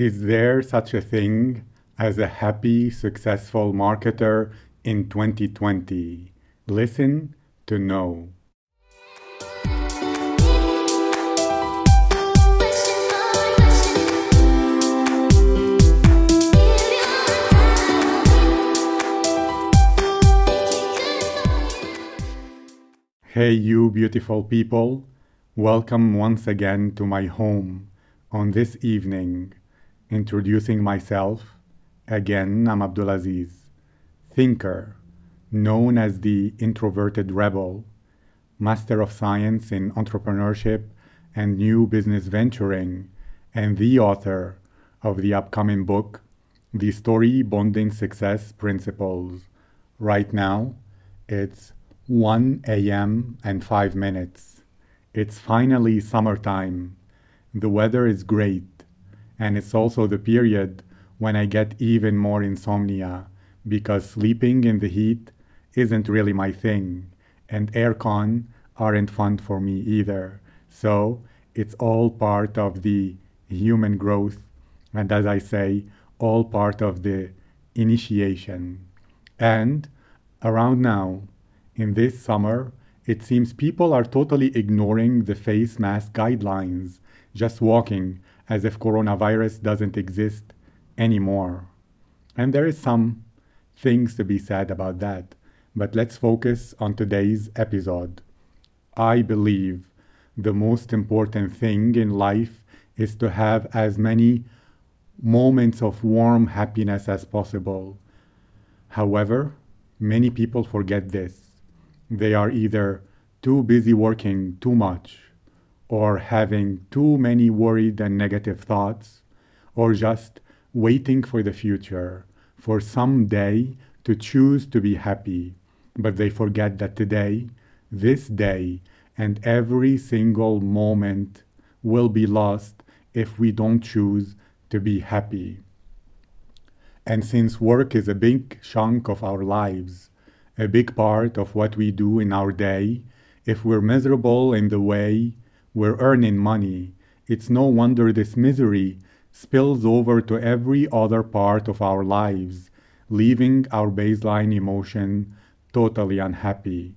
Is there such a thing as a happy, successful marketer in 2020? Listen to know. Hey, you beautiful people. Welcome once again to my home on this evening. Introducing myself. Again, I'm Abdulaziz, thinker, known as the introverted rebel, master of science in entrepreneurship and new business venturing, and the author of the upcoming book, The Story Bonding Success Principles. Right now, it's 1 a.m. and 5 minutes. It's finally summertime. The weather is great, and it's also the period when I get even more insomnia because sleeping in the heat isn't really my thing, and aircon aren't fun for me either. So it's all part of the human growth, and as I say, all part of the initiation. And around now, in this summer, it seems people are totally ignoring the face mask guidelines, just walking as if coronavirus doesn't exist anymore. And there is some things to be said about that, but let's focus on today's episode. I believe the most important thing in life is to have as many moments of warm happiness as possible. However, many people forget this they are either too busy working too much, or having too many worried and negative thoughts, or just waiting for the future, for some day to choose to be happy. But they forget that today, this day, and every single moment will be lost if we don't choose to be happy. And since work is a big chunk of our lives, a big part of what we do in our day. If we're miserable in the way we're earning money, it's no wonder this misery spills over to every other part of our lives, leaving our baseline emotion totally unhappy.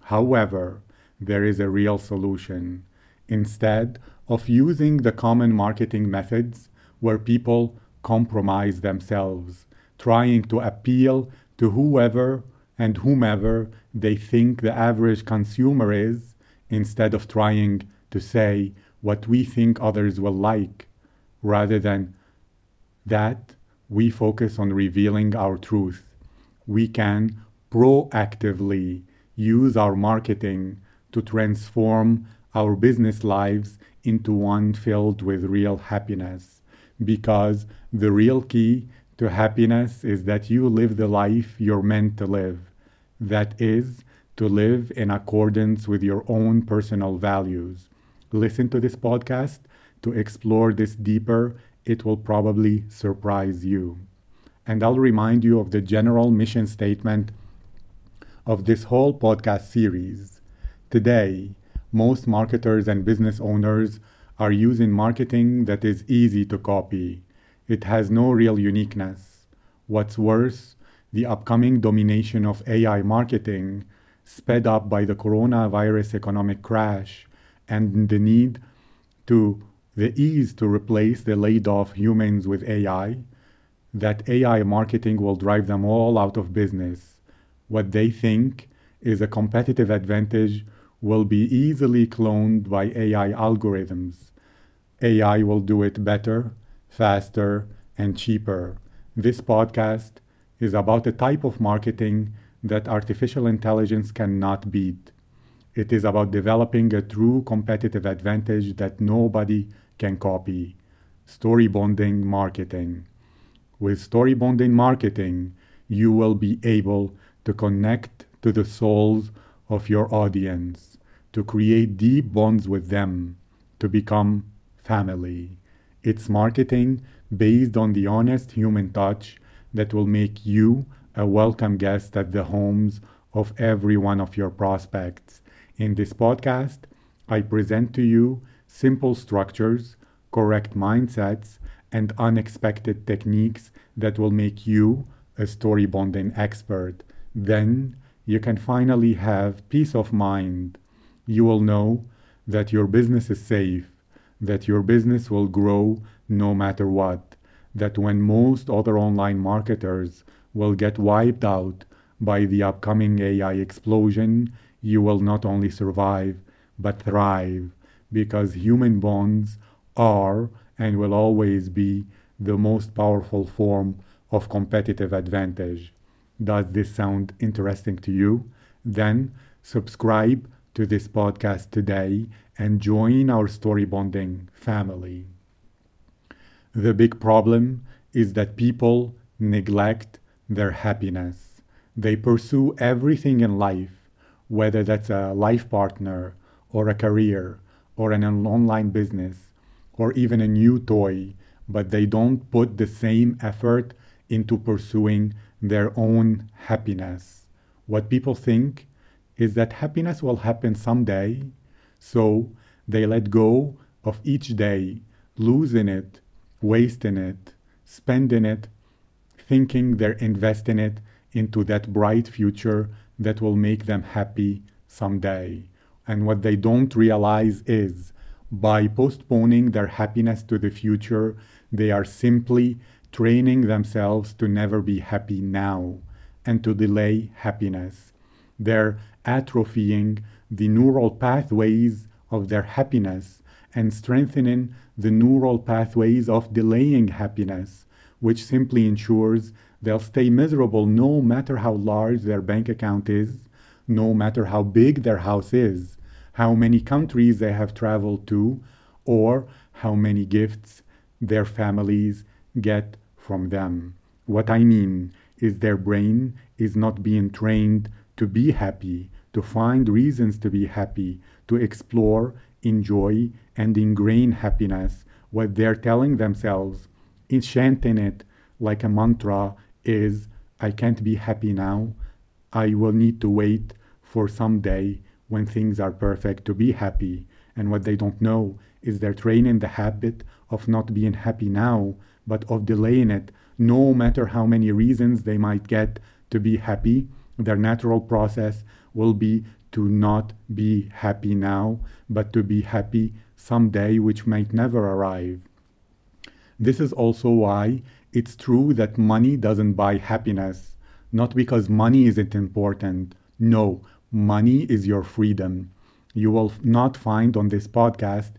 However, there is a real solution. Instead of using the common marketing methods where people compromise themselves, trying to appeal to whoever and whomever they think the average consumer is, instead of trying to say what we think others will like. Rather than that, we focus on revealing our truth. We can proactively use our marketing to transform our business lives into one filled with real happiness. Because the real key to happiness is that you live the life you're meant to live. That is, to live in accordance with your own personal values. Listen to this podcast to explore this deeper. It will probably surprise you. And I'll remind you of the general mission statement of this whole podcast series. Today, most marketers and business owners are using marketing that is easy to copy. It has no real uniqueness. What's worse, the upcoming domination of AI marketing, sped up by the coronavirus economic crash and the need to the ease to replace the laid off humans with AI, that AI marketing will drive them all out of business. What they think is a competitive advantage will be easily cloned by AI algorithms. AI will do it better faster, and cheaper. This podcast is about a type of marketing that artificial intelligence cannot beat. It is about developing a true competitive advantage that nobody can copy story bonding marketing. With story bonding marketing, you will be able to connect to the souls of your audience, to create deep bonds with them, to become family. It's marketing based on the honest human touch that will make you a welcome guest at the homes of every one of your prospects. In this podcast, I present to you simple structures, correct mindsets, and unexpected techniques that will make you a story bonding expert. Then you can finally have peace of mind. You will know that your business is safe, that your business will grow no matter what, that when most other online marketers will get wiped out by the upcoming AI explosion, you will not only survive, but thrive, because human bonds are and will always be the most powerful form of competitive advantage. Does this sound interesting to you? Then subscribe to this podcast today and join our story bonding family. The big problem is that people neglect their happiness. They pursue everything in life, whether that's a life partner or a career or an online business or even a new toy, but they don't put the same effort into pursuing their own happiness. What people think is that happiness will happen someday, so they let go of each day, losing it, wasting it, spending it, thinking they're investing it into that bright future that will make them happy someday. And what they don't realize is by postponing their happiness to the future, they are simply training themselves to never be happy now and to delay happiness. They're atrophying the neural pathways of their happiness and strengthening the neural pathways of delaying happiness, which simply ensures they'll stay miserable no matter how large their bank account is, no matter how big their house is, how many countries they have traveled to, or how many gifts their families get from them. What I mean is their brain is not being trained to be happy, to find reasons to be happy, to explore, enjoy, and ingrain happiness. What they're telling themselves, chanting it like a mantra, is I can't be happy now. I will need to wait for some day when things are perfect to be happy. And what they don't know is they're training the habit of not being happy now, but of delaying it, no matter how many reasons they might get to be happy. Their natural process will be to not be happy now, but to be happy someday, which might never arrive. This is also why it's true that money doesn't buy happiness, not because money isn't important. No, money is your freedom. You will not find on this podcast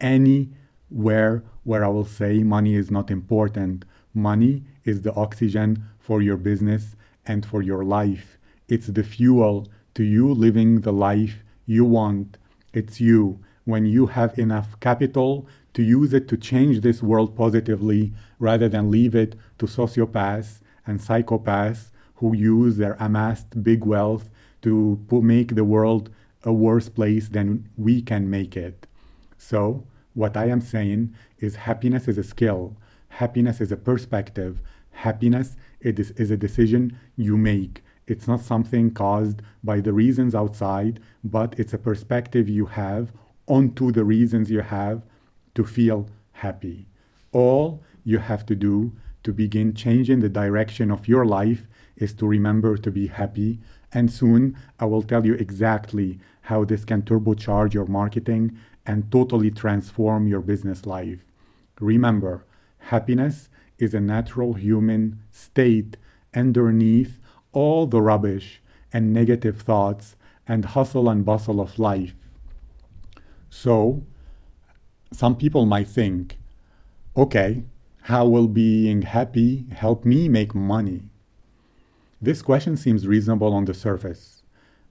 anywhere where I will say money is not important. Money is the oxygen for your business and for your life. It's the fuel to you living the life you want. It's you. When you have enough capital to use it to change this world positively rather than leave it to sociopaths and psychopaths who use their amassed big wealth to make the world a worse place than we can make it. So, what I am saying is happiness is a skill, happiness is a perspective, happiness is, is a decision you make. It's not something caused by the reasons outside, but it's a perspective you have onto the reasons you have to feel happy. All you have to do to begin changing the direction of your life is to remember to be happy. And soon I will tell you exactly how this can turbocharge your marketing and totally transform your business life. Remember, happiness is a natural human state underneath all the rubbish and negative thoughts and hustle and bustle of life. So, some people might think, okay, how will being happy help me make money? This question seems reasonable on the surface,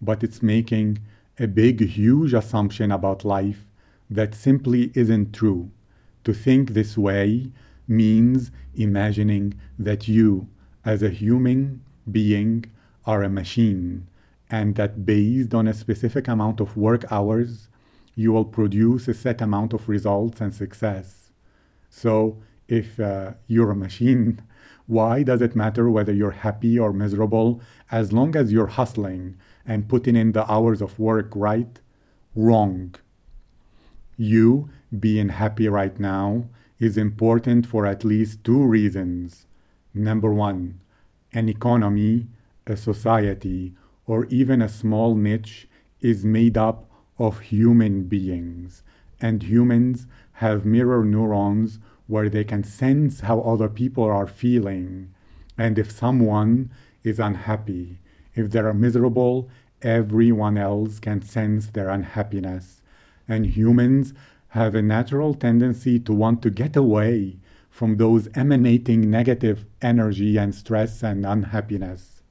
but it's making a big, huge assumption about life that simply isn't true. To think this way means imagining that you, as a human being are a machine and that based on a specific amount of work hours, you will produce a set amount of results and success. So, if uh, you're a machine, why does it matter whether you're happy or miserable as long as you're hustling and putting in the hours of work, right? Wrong. You being happy right now is important for at least two reasons. Number one, an economy, a society, or even a small niche is made up of human beings, and humans have mirror neurons where they can sense how other people are feeling. And if someone is unhappy, if they are miserable, everyone else can sense their unhappiness. And humans have a natural tendency to want to get away from those emanating negative energy and stress and unhappiness.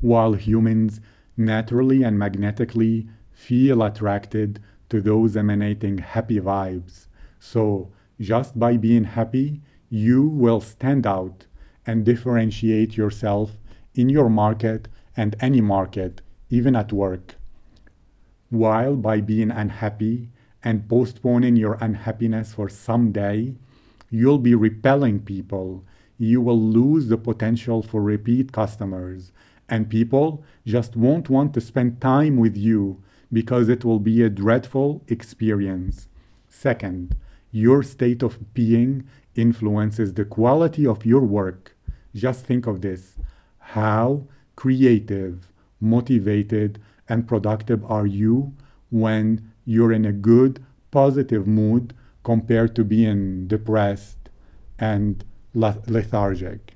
While humans naturally and magnetically feel attracted to those emanating happy vibes. So, just by being happy, you will stand out and differentiate yourself in your market and any market, even at work. While by being unhappy and postponing your unhappiness for some day, you'll be repelling people. You will lose the potential for repeat customers, and people just won't want to spend time with you because it will be a dreadful experience. Second, your state of being influences the quality of your work. Just think of this. How creative, motivated, and productive are you when you're in a good, positive mood compared to being depressed and lethargic?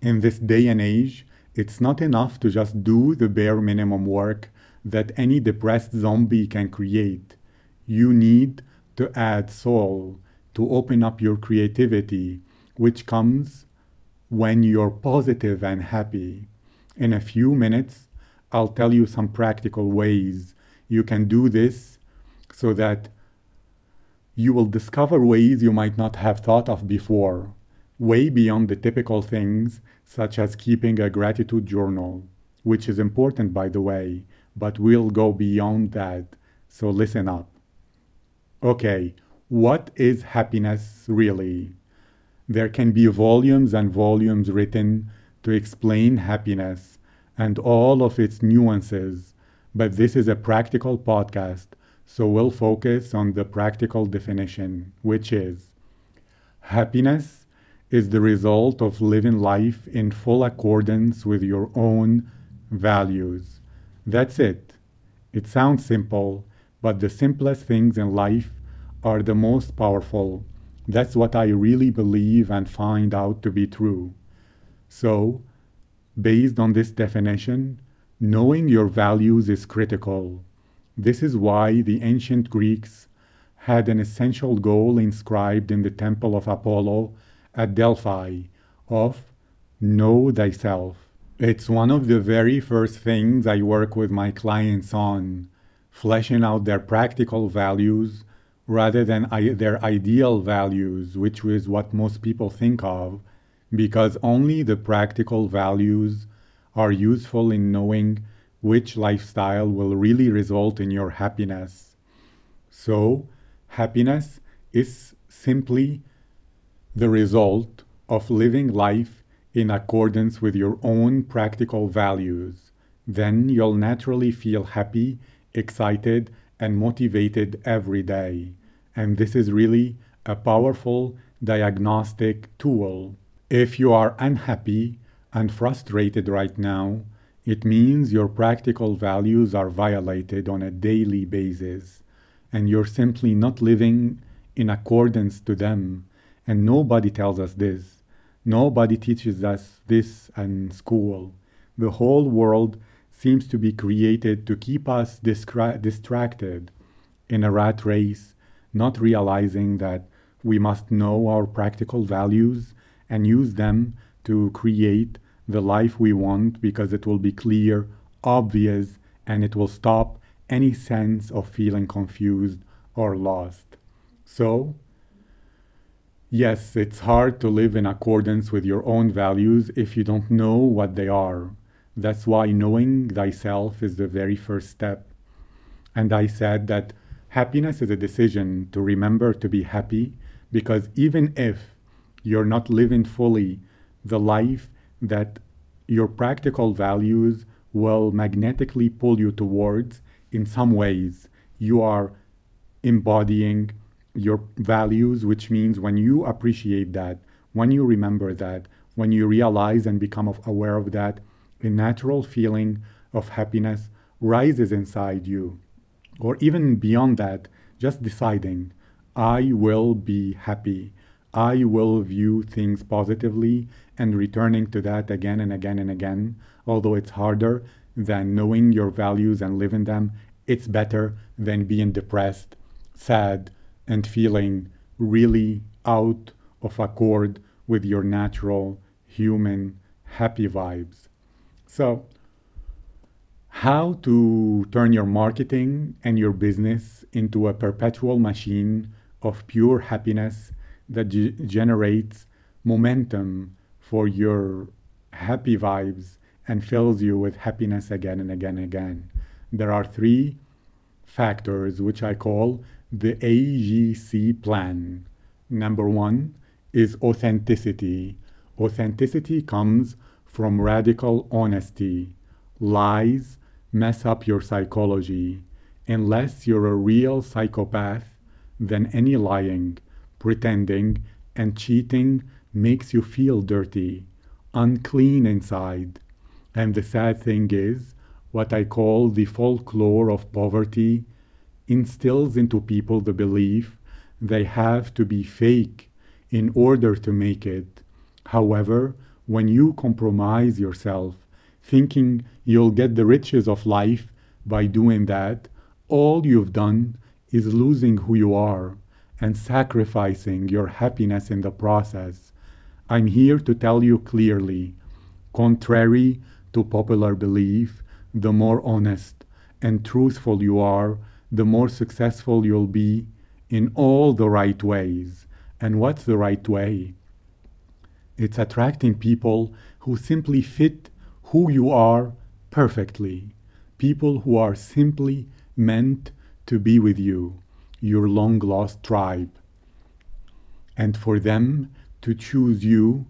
In this day and age, it's not enough to just do the bare minimum work that any depressed zombie can create. You need to add soul, to open up your creativity, which comes when you're positive and happy. In a few minutes, I'll tell you some practical ways you can do this so that you will discover ways you might not have thought of before, way beyond the typical things such as keeping a gratitude journal, which is important, by the way, but we'll go beyond that. So listen up. Okay, what is happiness really? There can be volumes and volumes written to explain happiness and all of its nuances, but this is a practical podcast, so we'll focus on the practical definition, which is happiness is the result of living life in full accordance with your own values. That's it. It sounds simple, but the simplest things in life are the most powerful. That's what I really believe and find out to be true. So, based on this definition, knowing your values is critical. This is why the ancient Greeks had an essential goal inscribed in the temple of Apollo at Delphi of know thyself. It's one of the very first things I work with my clients on, fleshing out their practical values rather than I- their ideal values, which is what most people think of, because only the practical values are useful in knowing which lifestyle will really result in your happiness. So, happiness is simply the result of living life in accordance with your own practical values. Then you'll naturally feel happy, excited, and motivated every day. And this is really a powerful diagnostic tool. If you are unhappy and frustrated right now, it means your practical values are violated on a daily basis, and you're simply not living in accordance to them. And nobody tells us this. Nobody teaches us this in school. The whole world seems to be created to keep us distra- distracted in a rat race, not realizing that we must know our practical values and use them to create the life we want because it will be clear, obvious, and it will stop any sense of feeling confused or lost. So, Yes, it's hard to live in accordance with your own values if you don't know what they are. That's why knowing thyself is the very first step. And I said that happiness is a decision to remember to be happy because even if you're not living fully the life that your practical values will magnetically pull you towards in some ways, you are embodying your values, which means when you appreciate that, when you remember that, when you realize and become aware of that, a natural feeling of happiness rises inside you. Or even beyond that, just deciding, I will be happy. I will view things positively and returning to that again and again and again. Although it's harder than knowing your values and living them, it's better than being depressed, sad, and feeling really out of accord with your natural human happy vibes. So, how to turn your marketing and your business into a perpetual machine of pure happiness that g- generates momentum for your happy vibes and fills you with happiness again and again and again. There are three factors which I call the AGC plan. Number one is authenticity. Authenticity comes from radical honesty. Lies mess up your psychology. Unless you're a real psychopath, then any lying, pretending, and cheating makes you feel dirty, unclean inside. And the sad thing is, what I call the folklore of poverty instills into people the belief they have to be fake in order to make it. However, when you compromise yourself, thinking you'll get the riches of life by doing that, all you've done is losing who you are and sacrificing your happiness in the process. I'm here to tell you clearly, contrary to popular belief, the more honest and truthful you are, the more successful you'll be in all the right ways. And what's the right way? It's attracting people who simply fit who you are perfectly. People who are simply meant to be with you, your long lost tribe. And for them to choose you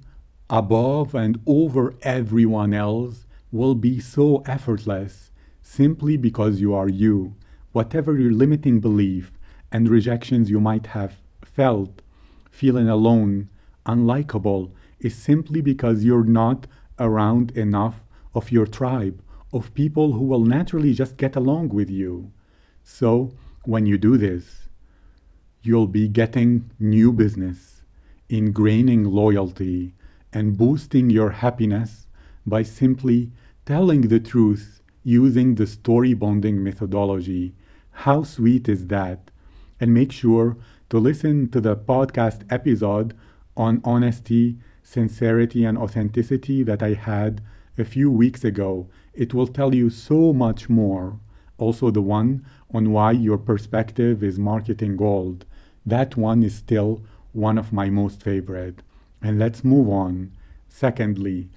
above and over everyone else will be so effortless simply because you are you whatever your limiting belief and rejections you might have felt, feeling alone, unlikable, is simply because you're not around enough of your tribe, of people who will naturally just get along with you. So, when you do this, you'll be getting new business, ingraining loyalty, and boosting your happiness by simply telling the truth using the story bonding methodology how sweet is that? And make sure to listen to the podcast episode on honesty, sincerity, and authenticity that I had a few weeks ago. It will tell you so much more. Also, the one on why your perspective is marketing gold. That one is still one of my most favorite. And let's move on. Secondly,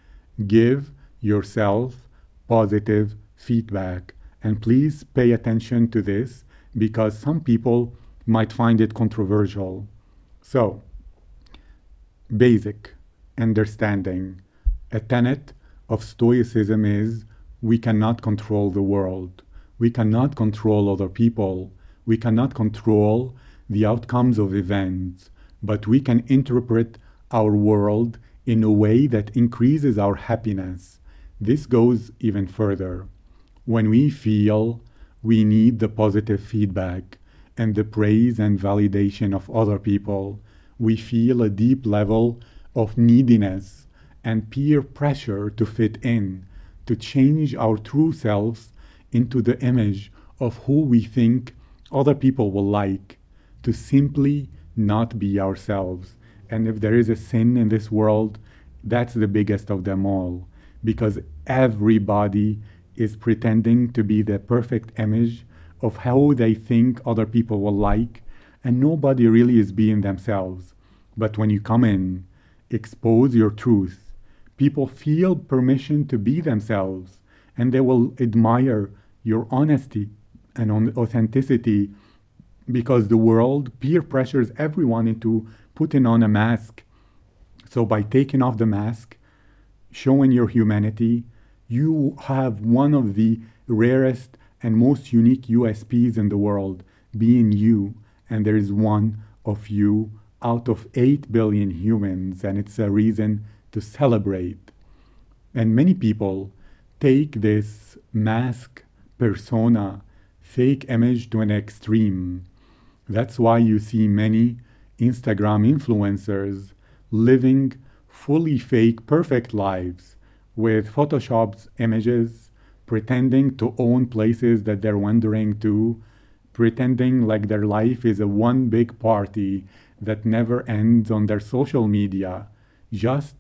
give yourself positive feedback. And please pay attention to this because some people might find it controversial. So, basic understanding. A tenet of Stoicism is we cannot control the world. We cannot control other people. We cannot control the outcomes of events, but we can interpret our world in a way that increases our happiness. This goes even further when we feel we need the positive feedback and the praise and validation of other people, we feel a deep level of neediness and peer pressure to fit in, to change our true selves into the image of who we think other people will like, to simply not be ourselves. And if there is a sin in this world, that's the biggest of them all, because everybody is pretending to be the perfect image of how they think other people will like, and nobody really is being themselves. But when you come in, expose your truth, people feel permission to be themselves, and they will admire your honesty and authenticity because the world peer pressures everyone into putting on a mask. So by taking off the mask, showing your humanity, you have one of the rarest and most unique USPs in the world, being you, and there is one of you out of 8 billion humans, and it's a reason to celebrate. And many people take this mask persona, fake image to an extreme. That's why you see many Instagram influencers living fully fake, perfect lives with Photoshop's images, pretending to own places that they're wandering to, pretending like their life is a one big party that never ends on their social media, just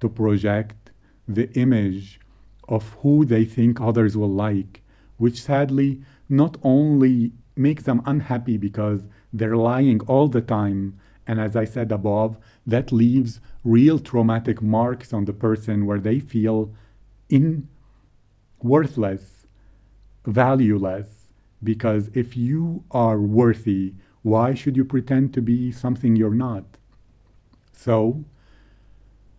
to project the image of who they think others will like, which sadly not only makes them unhappy because they're lying all the time, and as I said above, that leaves real traumatic marks on the person where they feel in worthless, valueless, because if you are worthy, why should you pretend to be something you're not? So,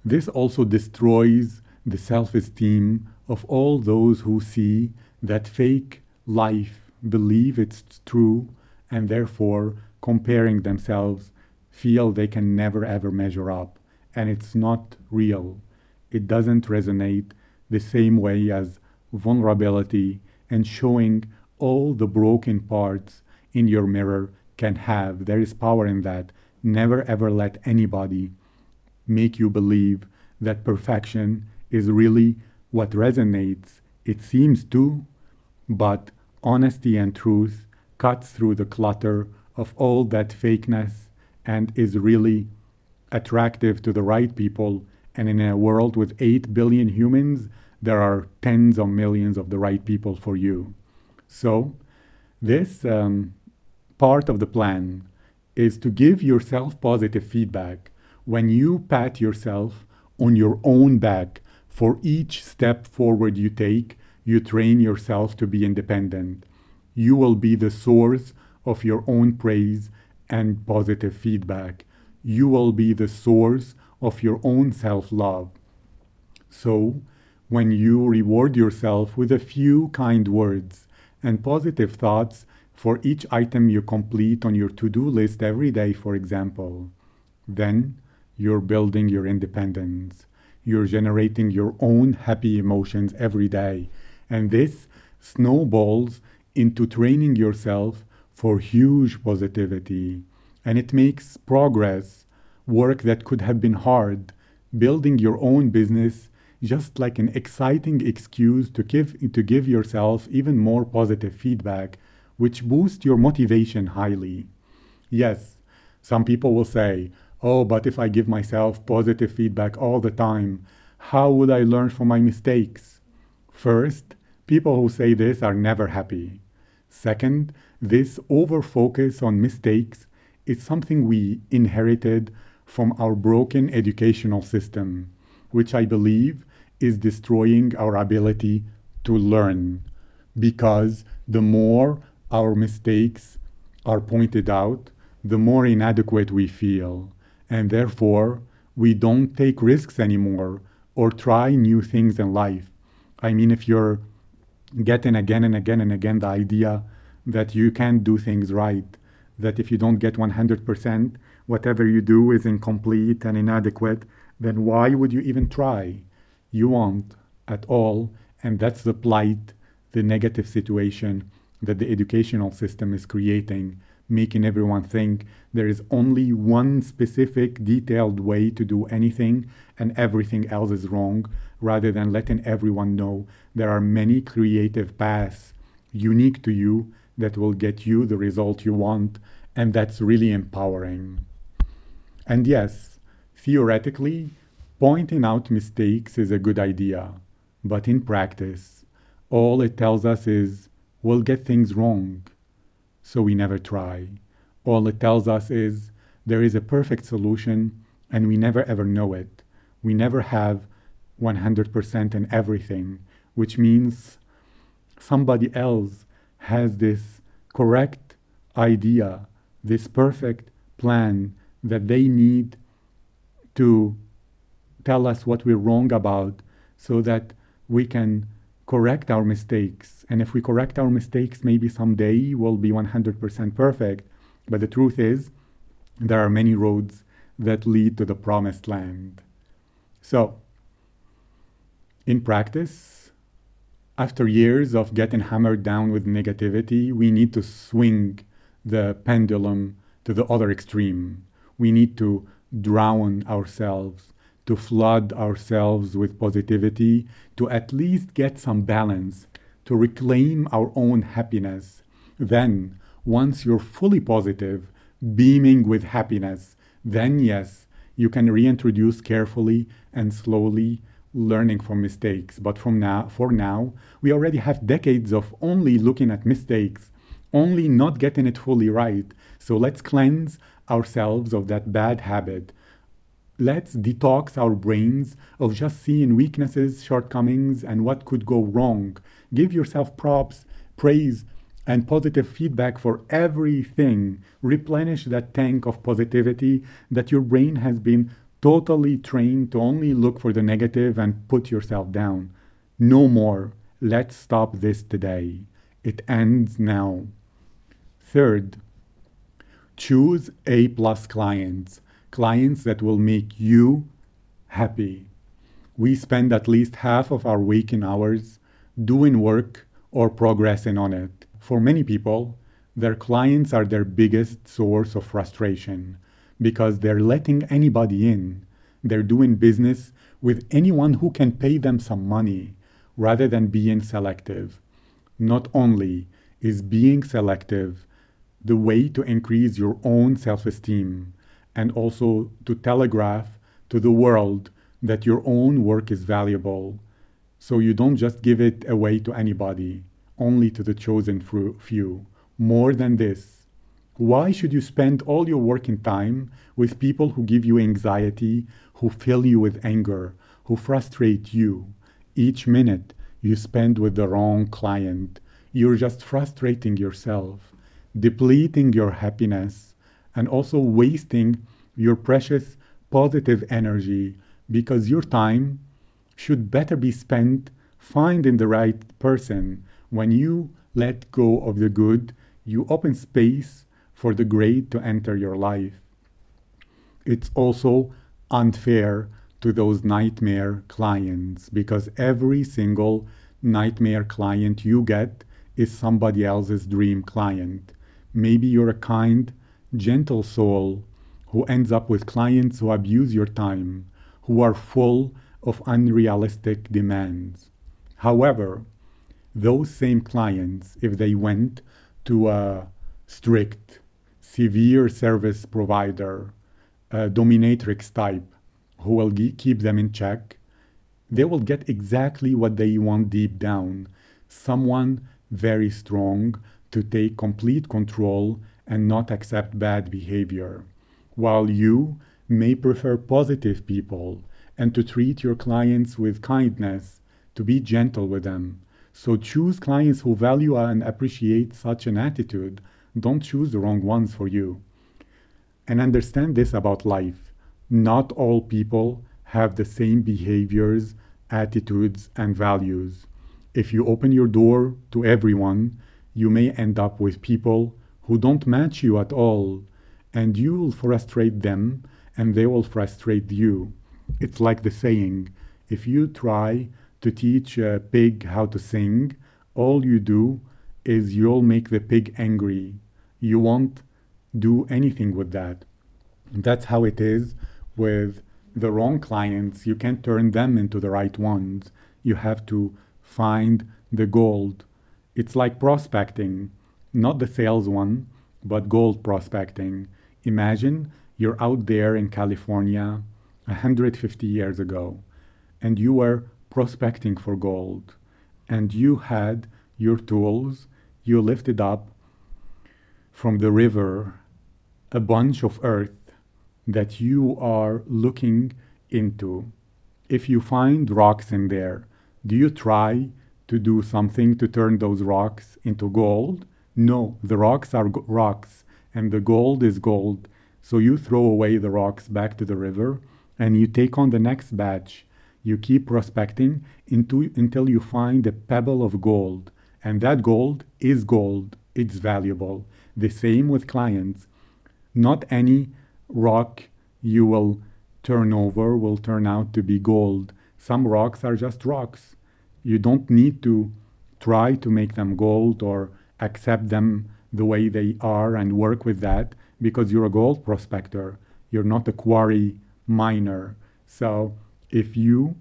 this also destroys the self esteem of all those who see that fake life, believe it's true, and therefore comparing themselves feel they can never ever measure up. And it's not real. It doesn't resonate the same way as vulnerability and showing all the broken parts in your mirror can have. There is power in that. Never ever let anybody make you believe that perfection is really what resonates. It seems to, but honesty and truth cuts through the clutter of all that fakeness and is really attractive to the right people. And in a world with 8 billion humans, there are tens of millions of the right people for you. So, this um, part of the plan is to give yourself positive feedback when you pat yourself on your own back for each step forward you take, you train yourself to be independent. You will be the source of your own praise and positive feedback. You will be the source of your own self love. So, when you reward yourself with a few kind words and positive thoughts for each item you complete on your to do list every day, for example, then you're building your independence. You're generating your own happy emotions every day. And this snowballs into training yourself for huge positivity. And it makes progress, work that could have been hard, building your own business, just like an exciting excuse to give, to give yourself even more positive feedback, which boosts your motivation highly. Yes, some people will say, Oh, but if I give myself positive feedback all the time, how would I learn from my mistakes? First, people who say this are never happy. Second, this over focus on mistakes is something we inherited from our broken educational system, which I believe is destroying our ability to learn. Because the more our mistakes are pointed out, the more inadequate we feel and therefore we don't take risks anymore or try new things in life. I mean, if you're getting again and again and again the idea that you can't do things right, that if you don't get 100%, whatever you do is incomplete and inadequate, then why would you even try? You won't at all, and that's the plight, the negative situation that the educational system is creating making everyone think there is only one specific detailed way to do anything and everything else is wrong, rather than letting everyone know there are many creative paths unique to you that will get you the result you want, and that's really empowering. And yes, theoretically, pointing out mistakes is a good idea, but in practice, all it tells us is we'll get things wrong so we never try. All it tells us is there is a perfect solution and we never ever know it. We never have 100% in everything, which means somebody else has this correct idea, this perfect plan that they need to tell us what we're wrong about so that we can correct our mistakes. And if we correct our mistakes, maybe someday we'll be 100% perfect. But the truth is, there are many roads that lead to the promised land. So, in practice, after years of getting hammered down with negativity, we need to swing the pendulum to the other extreme. We need to drown ourselves, to flood ourselves with positivity, to at least get some balance, to reclaim our own happiness. Then, once you're fully positive, beaming with happiness, then yes, you can reintroduce carefully and slowly learning from mistakes. But from now, for now, we already have decades of only looking at mistakes, only not getting it fully right. So let's cleanse ourselves of that bad habit. Let's detox our brains of just seeing weaknesses, shortcomings, and what could go wrong. Give yourself props, praise, and positive feedback for everything. Replenish that tank of positivity that your brain has been totally trained to only look for the negative and put yourself down. No more. Let's stop this today. It ends now. Third, choose A plus clients, clients that will make you happy. We spend at least half of our waking hours doing work or progressing on it. For many people, their clients are their biggest source of frustration because they're letting anybody in. They're doing business with anyone who can pay them some money rather than being selective. Not only is being selective the way to increase your own self esteem and also to telegraph to the world that your own work is valuable. So you don't just give it away to anybody, only to the chosen few. More than this, why should you spend all your working time with people who give you anxiety, who fill you with anger, who frustrate you? Each minute you spend with the wrong client, you're just frustrating yourself, depleting your happiness, and also wasting your precious positive energy because your time should better be spent finding the right person. When you let go of the good, you open space for the great to enter your life. It's also unfair to those nightmare clients because every single nightmare client you get is somebody else's dream client. Maybe you're a kind, gentle soul who ends up with clients who abuse your time, who are full of unrealistic demands. However, those same clients, if they went to a strict, severe service provider, a dominatrix type, who will ge- keep them in check, they will get exactly what they want deep down someone very strong to take complete control and not accept bad behavior, while you may prefer positive people and to treat your clients with kindness, to be gentle with them. So choose clients who value and appreciate such an attitude don't choose the wrong ones for you. And understand this about life. Not all people have the same behaviors, attitudes, and values. If you open your door to everyone, you may end up with people who don't match you at all, and you will frustrate them and they will frustrate you. It's like the saying if you try to teach a pig how to sing, all you do is you'll make the pig angry. You won't do anything with that. That's how it is with the wrong clients. You can't turn them into the right ones. You have to find the gold. It's like prospecting, not the sales one, but gold prospecting. Imagine you're out there in California 150 years ago and you were prospecting for gold and you had your tools, you lifted up from the river a bunch of earth that you are looking into. If you find rocks in there, do you try to do something to turn those rocks into gold? No, the rocks are rocks and the gold is gold. So you throw away the rocks back to the river and you take on the next batch. You keep prospecting into, until you find a pebble of gold. And that gold is gold, it's valuable. The same with clients. Not any rock you will turn over will turn out to be gold. Some rocks are just rocks. You don't need to try to make them gold or accept them the way they are and work with that because you're a gold prospector. You're not a quarry miner. So if you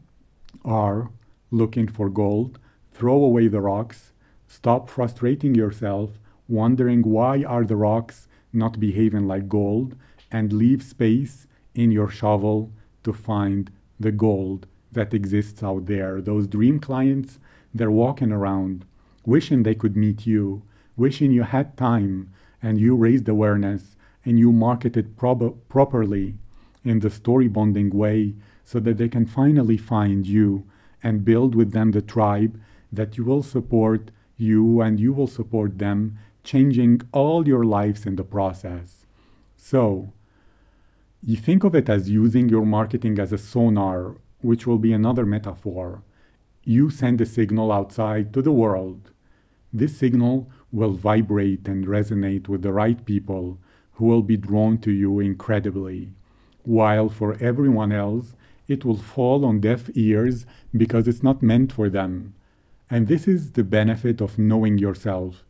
are looking for gold, throw away the rocks, stop frustrating yourself, wondering why are the rocks not behaving like gold, and leave space in your shovel to find the gold that exists out there. Those dream clients, they're walking around wishing they could meet you, wishing you had time and you raised awareness and you marketed prob- properly in the story bonding way so that they can finally find you and build with them the tribe that you will support you and you will support them, changing all your lives in the process. So, you think of it as using your marketing as a sonar, which will be another metaphor. You send a signal outside to the world. This signal will vibrate and resonate with the right people who will be drawn to you incredibly, while for everyone else, it will fall on deaf ears because it's not meant for them. And this is the benefit of knowing yourself,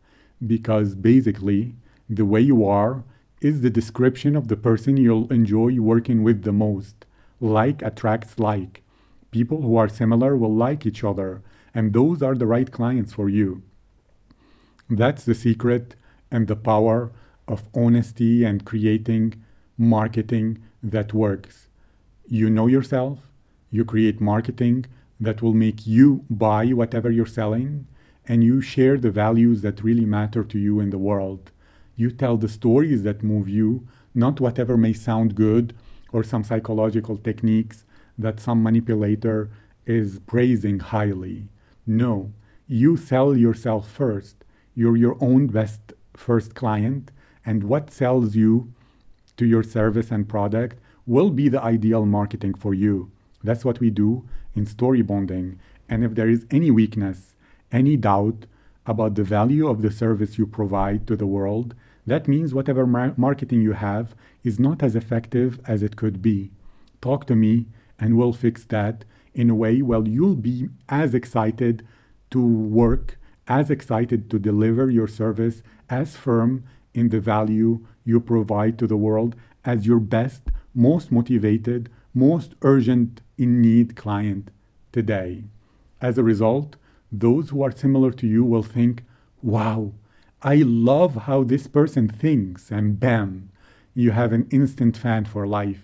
because basically, the way you are is the description of the person you'll enjoy working with the most. Like attracts like. People who are similar will like each other, and those are the right clients for you. That's the secret and the power of honesty and creating marketing that works. You know yourself, you create marketing that will make you buy whatever you're selling, and you share the values that really matter to you in the world. You tell the stories that move you, not whatever may sound good or some psychological techniques that some manipulator is praising highly. No, you sell yourself first. You're your own best first client, and what sells you to your service and product will be the ideal marketing for you. That's what we do in story bonding. And if there is any weakness, any doubt about the value of the service you provide to the world, that means whatever mar- marketing you have is not as effective as it could be. Talk to me and we'll fix that in a way where you'll be as excited to work, as excited to deliver your service, as firm in the value you provide to the world as your best, most motivated, most urgent in need client today. As a result, those who are similar to you will think, wow, I love how this person thinks, and bam, you have an instant fan for life.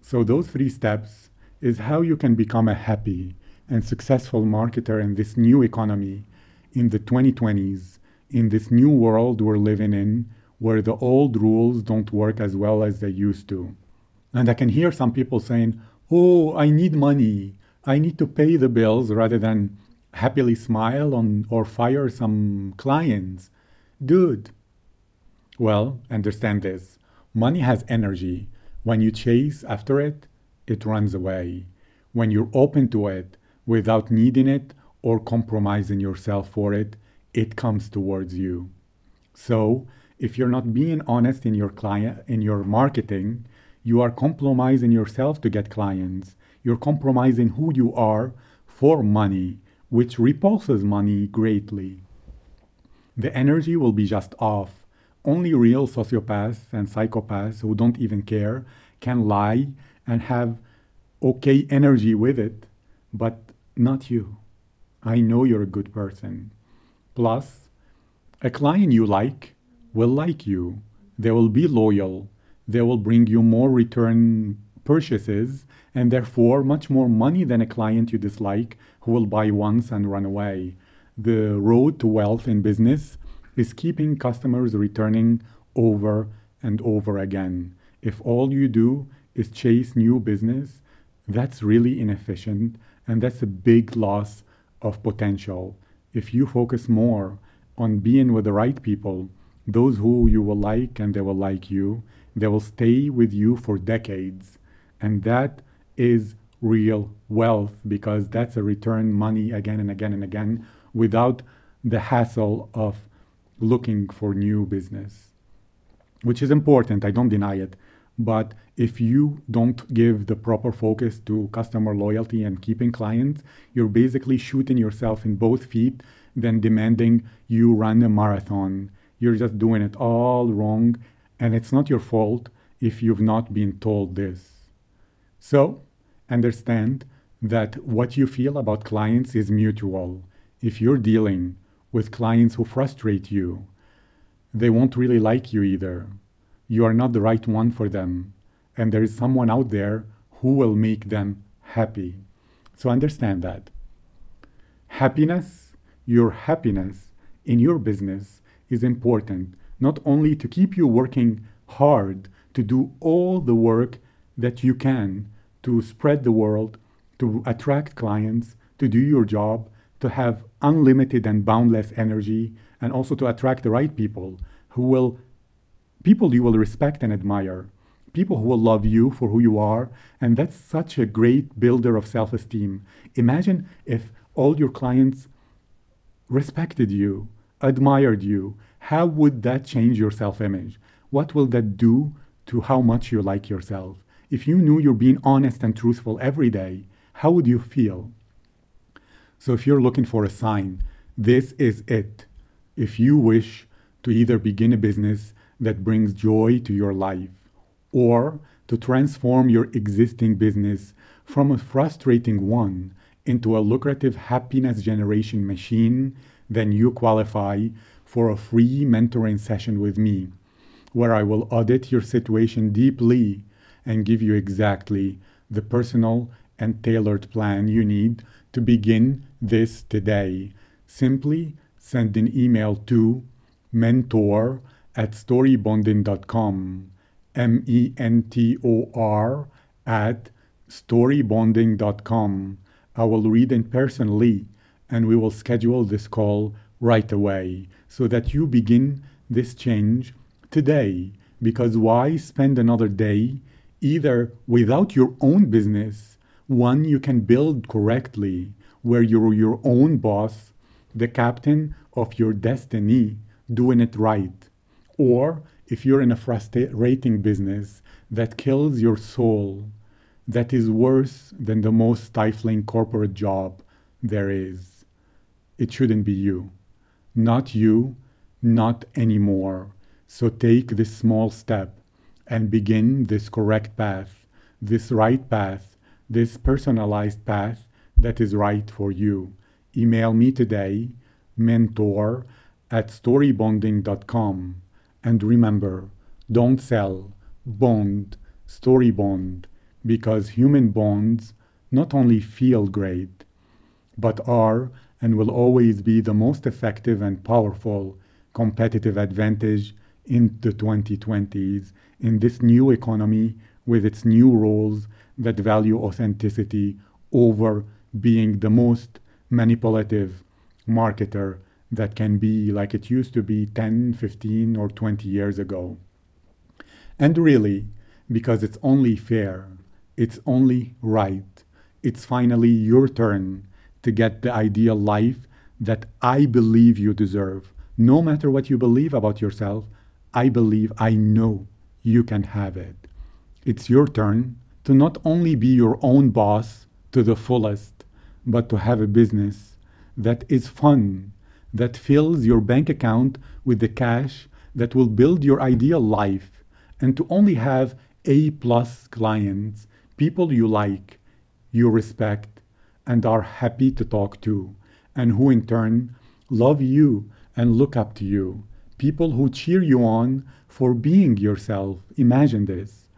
So, those three steps is how you can become a happy and successful marketer in this new economy in the 2020s, in this new world we're living in, where the old rules don't work as well as they used to. And I can hear some people saying, Oh, I need money. I need to pay the bills rather than happily smile on or fire some clients. Dude. Well, understand this. Money has energy. When you chase after it, it runs away. When you're open to it without needing it or compromising yourself for it, it comes towards you. So, if you're not being honest in your client in your marketing, you are compromising yourself to get clients. You're compromising who you are for money which repulses money greatly. The energy will be just off. Only real sociopaths and psychopaths who don't even care can lie and have okay energy with it, but not you. I know you're a good person. Plus, a client you like will like you. They will be loyal. They will bring you more return purchases and therefore much more money than a client you dislike who will buy once and run away. The road to wealth in business is keeping customers returning over and over again. If all you do is chase new business, that's really inefficient and that's a big loss of potential. If you focus more on being with the right people, those who you will like and they will like you, they will stay with you for decades. And that is real wealth because that's a return money again and again and again without the hassle of looking for new business. which is important. I don't deny it. But if you don't give the proper focus to customer loyalty and keeping clients, you're basically shooting yourself in both feet, then demanding you run a marathon. You're just doing it all wrong, and it's not your fault if you've not been told this. So, understand that what you feel about clients is mutual. If you're dealing with clients who frustrate you, they won't really like you either. You are not the right one for them, and there is someone out there who will make them happy. So understand that. Happiness, your happiness in your business is important, not only to keep you working hard to do all the work that you can to spread the world, to attract clients, to do your job, to have unlimited and boundless energy, and also to attract the right people who will, people you will respect and admire, people who will love you for who you are. And that's such a great builder of self esteem. Imagine if all your clients respected you, admired you. How would that change your self image? What will that do to how much you like yourself? If you knew you're being honest and truthful every day, how would you feel? So, if you're looking for a sign, this is it. If you wish to either begin a business that brings joy to your life or to transform your existing business from a frustrating one into a lucrative happiness generation machine, then you qualify for a free mentoring session with me, where I will audit your situation deeply and give you exactly the personal and tailored plan you need to begin this today. Simply send an email to mentor at storybonding.com. M E N T O R at storybonding.com. I will read it personally and we will schedule this call right away so that you begin this change today. Because why spend another day either without your own business one you can build correctly, where you're your own boss, the captain of your destiny, doing it right. Or if you're in a frustrating business that kills your soul, that is worse than the most stifling corporate job there is. It shouldn't be you. Not you, not anymore. So take this small step and begin this correct path, this right path this personalized path that is right for you. Email me today, mentor at storybonding.com. And remember, don't sell, bond, story bond, because human bonds not only feel great, but are and will always be the most effective and powerful competitive advantage in the 2020s in this new economy with its new rules that value authenticity over being the most manipulative marketer that can be like it used to be 10, 15, or 20 years ago. And really, because it's only fair, it's only right, it's finally your turn to get the ideal life that I believe you deserve. No matter what you believe about yourself, I believe, I know you can have it. It's your turn to not only be your own boss to the fullest, but to have a business that is fun, that fills your bank account with the cash that will build your ideal life, and to only have A plus clients, people you like, you respect, and are happy to talk to, and who in turn love you and look up to you. People who cheer you on for being yourself. Imagine this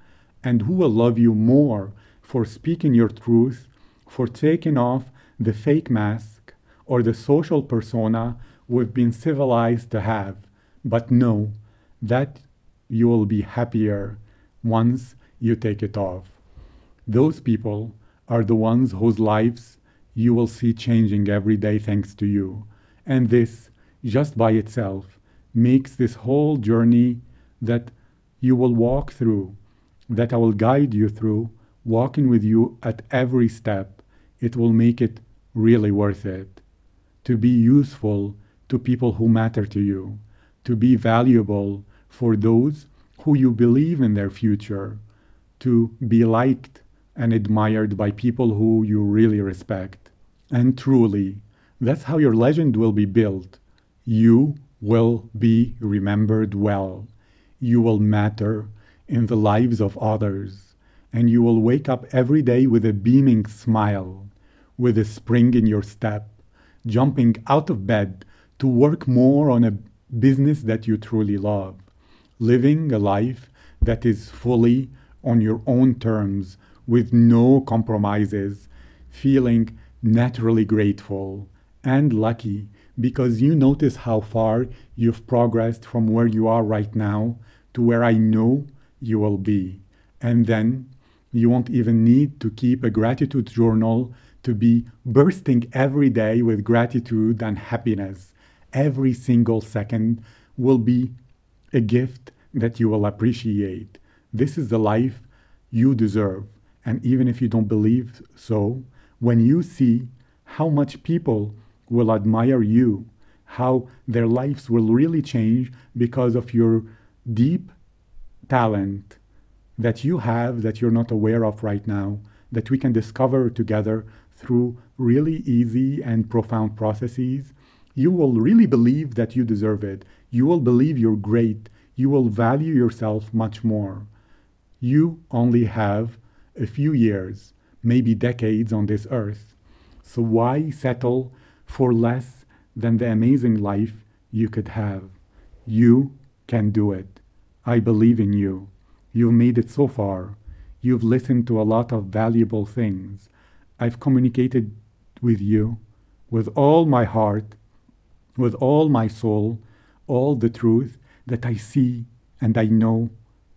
and who will love you more for speaking your truth, for taking off the fake mask or the social persona we've been civilized to have. But know that you will be happier once you take it off. Those people are the ones whose lives you will see changing every day thanks to you. And this, just by itself, makes this whole journey that you will walk through that I will guide you through, walking with you at every step, it will make it really worth it. To be useful to people who matter to you, to be valuable for those who you believe in their future, to be liked and admired by people who you really respect. And truly, that's how your legend will be built. You will be remembered well. You will matter in the lives of others. And you will wake up every day with a beaming smile, with a spring in your step, jumping out of bed to work more on a business that you truly love, living a life that is fully on your own terms with no compromises, feeling naturally grateful and lucky because you notice how far you've progressed from where you are right now to where I know you will be. And then you won't even need to keep a gratitude journal to be bursting every day with gratitude and happiness. Every single second will be a gift that you will appreciate. This is the life you deserve. And even if you don't believe so, when you see how much people will admire you, how their lives will really change because of your deep talent that you have that you're not aware of right now, that we can discover together through really easy and profound processes, you will really believe that you deserve it. You will believe you're great. You will value yourself much more. You only have a few years, maybe decades on this earth. So why settle for less than the amazing life you could have? You can do it. I believe in you. You've made it so far. You've listened to a lot of valuable things. I've communicated with you with all my heart, with all my soul, all the truth that I see and I know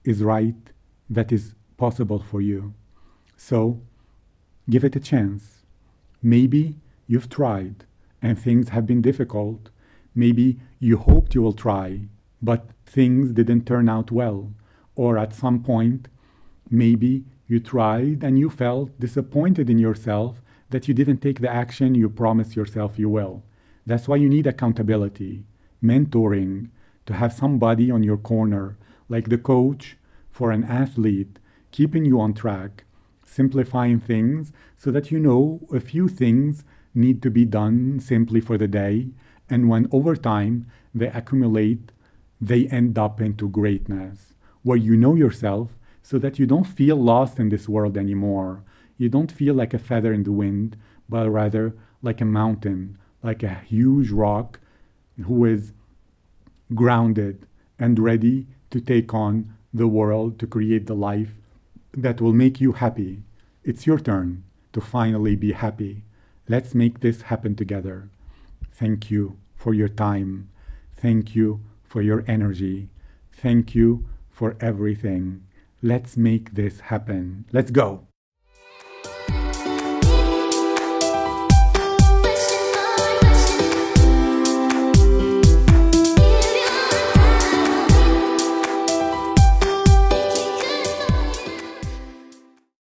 is right, that is possible for you. So give it a chance. Maybe you've tried and things have been difficult. Maybe you hoped you will try, but things didn't turn out well. Or at some point, maybe you tried and you felt disappointed in yourself that you didn't take the action you promised yourself you will. That's why you need accountability, mentoring, to have somebody on your corner, like the coach for an athlete, keeping you on track, simplifying things so that you know a few things need to be done simply for the day. And when over time they accumulate, they end up into greatness, where you know yourself so that you don't feel lost in this world anymore. You don't feel like a feather in the wind, but rather like a mountain, like a huge rock who is grounded and ready to take on the world to create the life that will make you happy. It's your turn to finally be happy. Let's make this happen together. Thank you for your time. Thank you for your energy. Thank you for everything. Let's make this happen. Let's go.